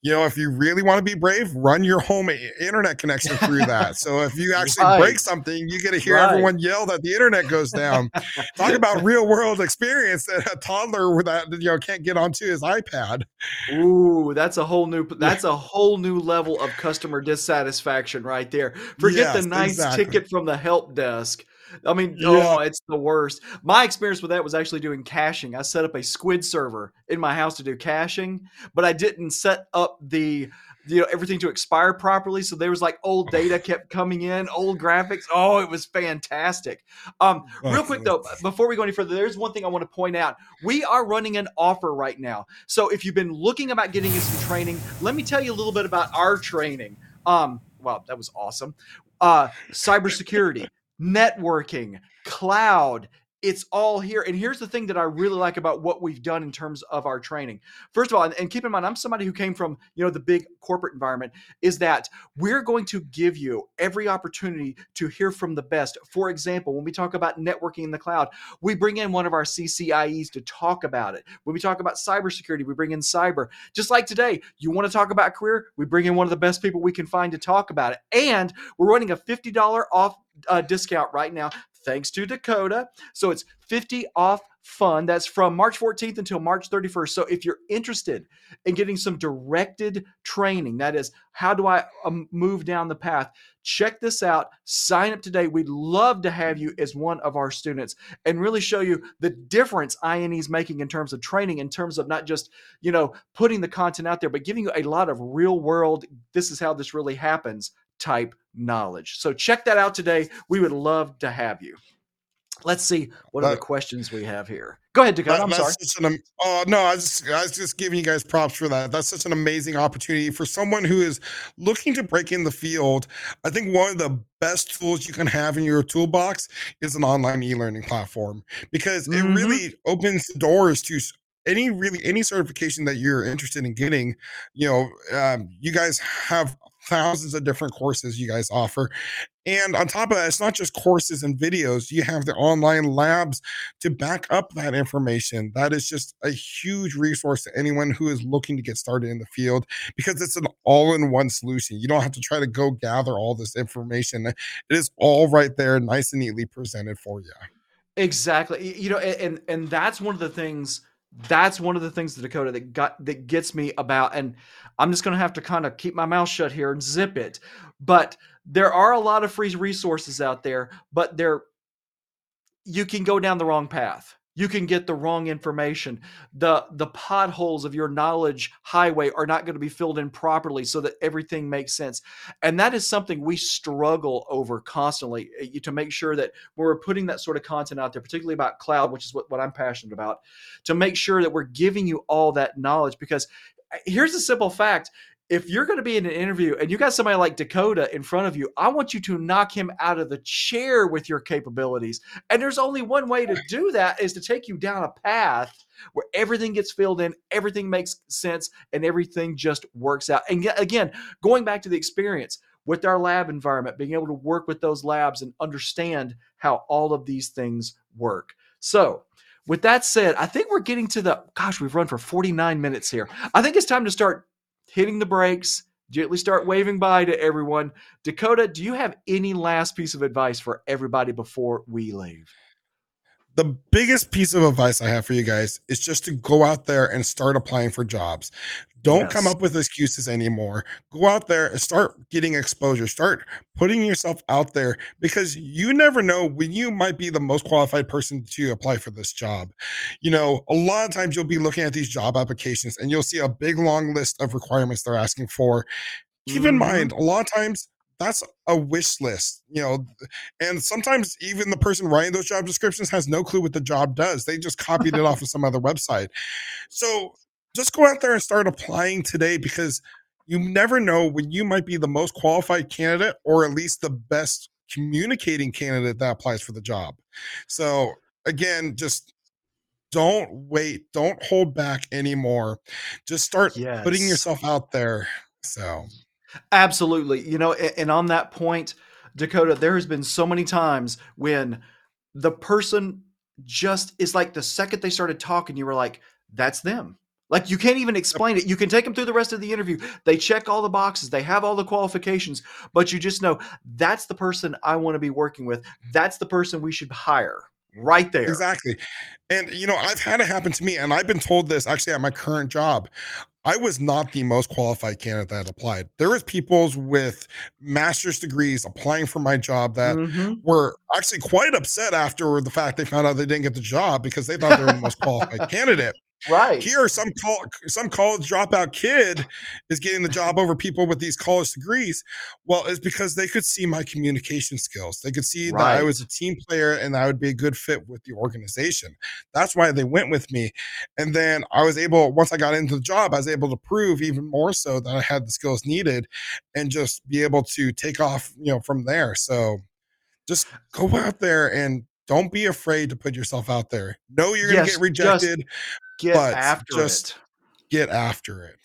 you know if you really want to be brave run your home internet connection through that so if you actually right. break something you get to hear right. everyone yell that the internet goes down talk about real world experience that a toddler that you know can't get onto his ipad ooh that's a whole new that's a whole new level of customer dissatisfaction right there forget yes, the nice exactly. ticket from the help desk I mean, yeah. oh, it's the worst. My experience with that was actually doing caching. I set up a squid server in my house to do caching, but I didn't set up the you know everything to expire properly. So there was like old data kept coming in, old graphics. Oh, it was fantastic. Um, real quick though, before we go any further, there's one thing I want to point out. We are running an offer right now. So if you've been looking about getting into some training, let me tell you a little bit about our training. Um, wow, that was awesome. Uh, cybersecurity, networking, cloud, it's all here. And here's the thing that I really like about what we've done in terms of our training. First of all, and, and, keep in mind, I'm somebody who came from you know the big corporate environment. Is that we're going to give you every opportunity to hear from the best. For example, when we talk about networking in the cloud, we bring in one of our CCIEs to talk about it. When we talk about cybersecurity, we bring in cyber. Just like today, you want to talk about career, we bring in one of the best people we can find to talk about it. And we're running a $50 off uh, discount right now thanks to Dakota. So it's 50 off fun. That's from March 14th until March 31st. So if you're interested in getting some directed training, that is, how do I um, move down the path? Check this out. Sign up today. We'd love to have you as one of our students and really show you the difference INE is making in terms of training, in terms of not just, you know, putting the content out there, but giving you a lot of real world, this is how this really happens type knowledge. So check that out today. We would love to have you. Let's see what other questions we have here. Go ahead, Dakota. I'm sorry. An, oh no, I was, I was just giving you guys props for that. That's such an amazing opportunity for someone who is looking to break in the field. I think one of the best tools you can have in your toolbox is an online e-learning platform because mm-hmm. it really opens doors to any really any certification that you're interested in getting. You know, um, you guys have thousands of different courses you guys offer. And on top of that, it's not just courses and videos, you have the online labs to back up that information. That is just a huge resource to anyone who is looking to get started in the field because it's an all in one solution. You don't have to try to go gather all this information, it is all right there, nice and neatly presented for you. Exactly. You know, and and that's one of the things that's one of the things, Dakota, that got that gets me about, and I'm just going to have to kind of keep my mouth shut here and zip it. But there are a lot of free resources out there, but they're you can go down the wrong path you can get the wrong information. The the potholes of your knowledge highway are not going to be filled in properly so that everything makes sense. And that is something we struggle over constantly eh, to make sure that we're putting that sort of content out there particularly about cloud which is what, what i'm passionate about to make sure that we're giving you all that knowledge because eh, here's a simple fact if you're going to be in an interview and you got somebody like Dakota in front of you, I want you to knock him out of the chair with your capabilities. And there's only one way to do that is to take you down a path where everything gets filled in, everything makes sense, and everything just works out. And again, going back to the experience with our lab environment, being able to work with those labs and understand how all of these things work. So, with that said, I think we're getting to the gosh, we've run for 49 minutes here. I think it's time to start hitting the brakes, gently start waving bye to everyone. Dakota, do you have any last piece of advice for everybody before we leave? The biggest piece of advice I have for you guys is just to go out there and start applying for jobs. Don't yes. come up with excuses anymore. Go out there and start getting exposure. Start putting yourself out there because you never know when you might be the most qualified person to apply for this job. You know, a lot of times you'll be looking at these job applications and you'll see a big long list of requirements they're asking for. Keep mm-hmm. in mind, a lot of times that's a wish list, you know. And sometimes even the person writing those job descriptions has no clue what the job does. They just copied it off of some other website. So just go out there and start applying today because you never know when you might be the most qualified candidate or at least the best communicating candidate that applies for the job. So again, just don't wait, don't hold back anymore. Just start yes. putting yourself out there. So Absolutely. You know, and on that point, Dakota, there has been so many times when the person just is like the second they started talking, you were like, that's them. Like you can't even explain it. You can take them through the rest of the interview. They check all the boxes, they have all the qualifications, but you just know that's the person I want to be working with. That's the person we should hire right there. Exactly. And you know, I've had it happen to me, and I've been told this actually at my current job. I was not the most qualified candidate that applied. There was people with master's degrees applying for my job that mm-hmm. were actually quite upset after the fact they found out they didn't get the job because they thought they were the most qualified candidate. Right. Here, some call, some college dropout kid is getting the job over people with these college degrees. Well, it's because they could see my communication skills. They could see right. that I was a team player and I would be a good fit with the organization. That's why they went with me. And then I was able, once I got into the job, I was able to prove even more so that I had the skills needed and just be able to take off, you know, from there. So just go out there and don't be afraid to put yourself out there. Know you're going to get rejected. Get after just it. Get after it.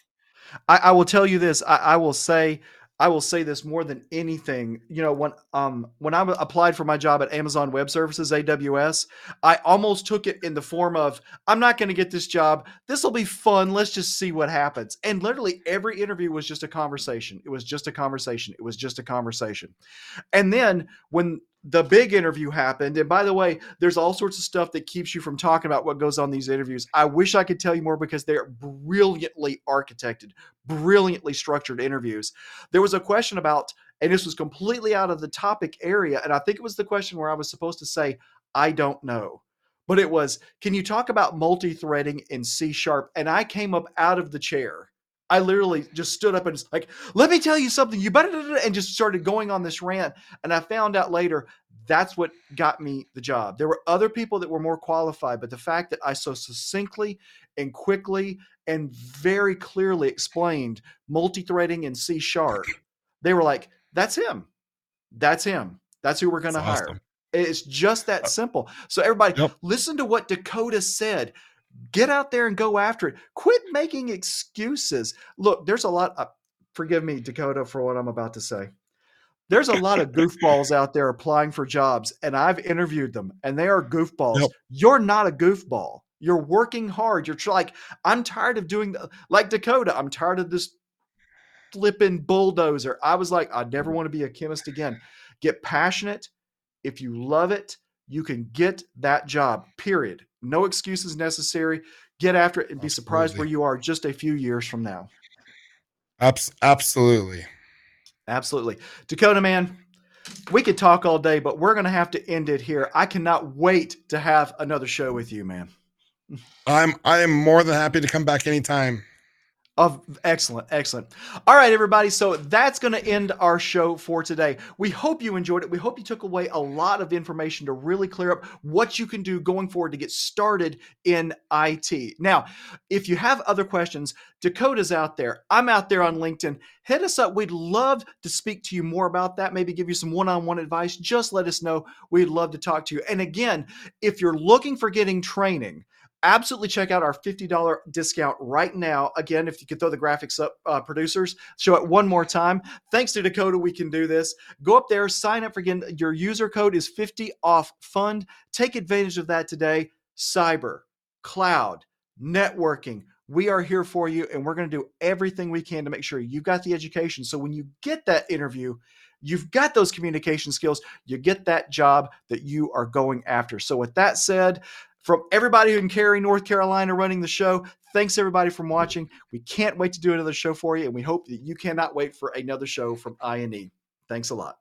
I, I, will tell you this. I, I will say I will say this more than anything. You know, when um when I applied for my job at Amazon Web Services (AWS), I almost took it in the form of I'm not going to get this job. This will be fun. Let's just see what happens. And literally every interview was just a conversation. It was just a conversation. It was just a conversation. And then when the big interview happened. And by the way, there's all sorts of stuff that keeps you from talking about what goes on these interviews. I wish I could tell you more because they're brilliantly architected, brilliantly structured interviews. There was a question about, and this was completely out of the topic area. And I think it was the question where I was supposed to say, I don't know. But it was, can you talk about multi threading in C sharp? And I came up out of the chair I literally just stood up and was like, let me tell you something. You better, and just started going on this rant. And I found out later that's what got me the job. There were other people that were more qualified, but the fact that I so succinctly and quickly and very clearly explained multi threading in C sharp, they were like, that's him. That's him. That's who we're going to hire. Awesome. It's just that uh, simple. So, everybody, yep. listen to what Dakota said get out there and go after it. Quit making excuses. Look, there's a lot. Of, forgive me, Dakota, for what I'm about to say. There's a lot of goofballs out there applying for jobs, and I've interviewed them, and they are goofballs. You're not a goofball. You're working hard. You're like, I'm tired of doing the, like Dakota. I'm tired of this flipping bulldozer. I was like, I never want to be a chemist again. Get passionate. If you love it, you can get that job. Period. No excuses necessary. Get after it and be surprised where you are just a few years from now. Abs- absolutely. Absolutely. Dakota, man, we could talk all day, but we're going to have to end it here. I cannot wait to have another show with you, man. I'm I am more than happy to come back anytime. Of excellent, excellent. All right, everybody. So that's going to end our show for today. We hope you enjoyed it. We hope you took away a lot of information to really clear up what you can do going forward to get started in IT. Now, if you have other questions, Dakota's out there. I'm out there on LinkedIn. Hit us up. We'd love to speak to you more about that. Maybe give you some one on one advice. Just let us know. We'd love to talk to you. And again, if you're looking for getting training, absolutely check out our $50 discount right now. Again, if you could throw the graphics up, uh, producers, show it one more time. Thanks to Dakota, we can do this. Go up there, sign up for again. Your user code is 50 off fund. Take advantage of that today. Cyber, cloud, networking. We are here for you, and we're going to do everything we can to make sure you've got the education. So when you get that interview, you've got those communication skills, you get that job that you are going after. So, with that said, from everybody in Cary, North Carolina, running the show. Thanks everybody for watching. We can't wait to do another show for you, and we hope that you cannot wait for another show from INE. Thanks a lot.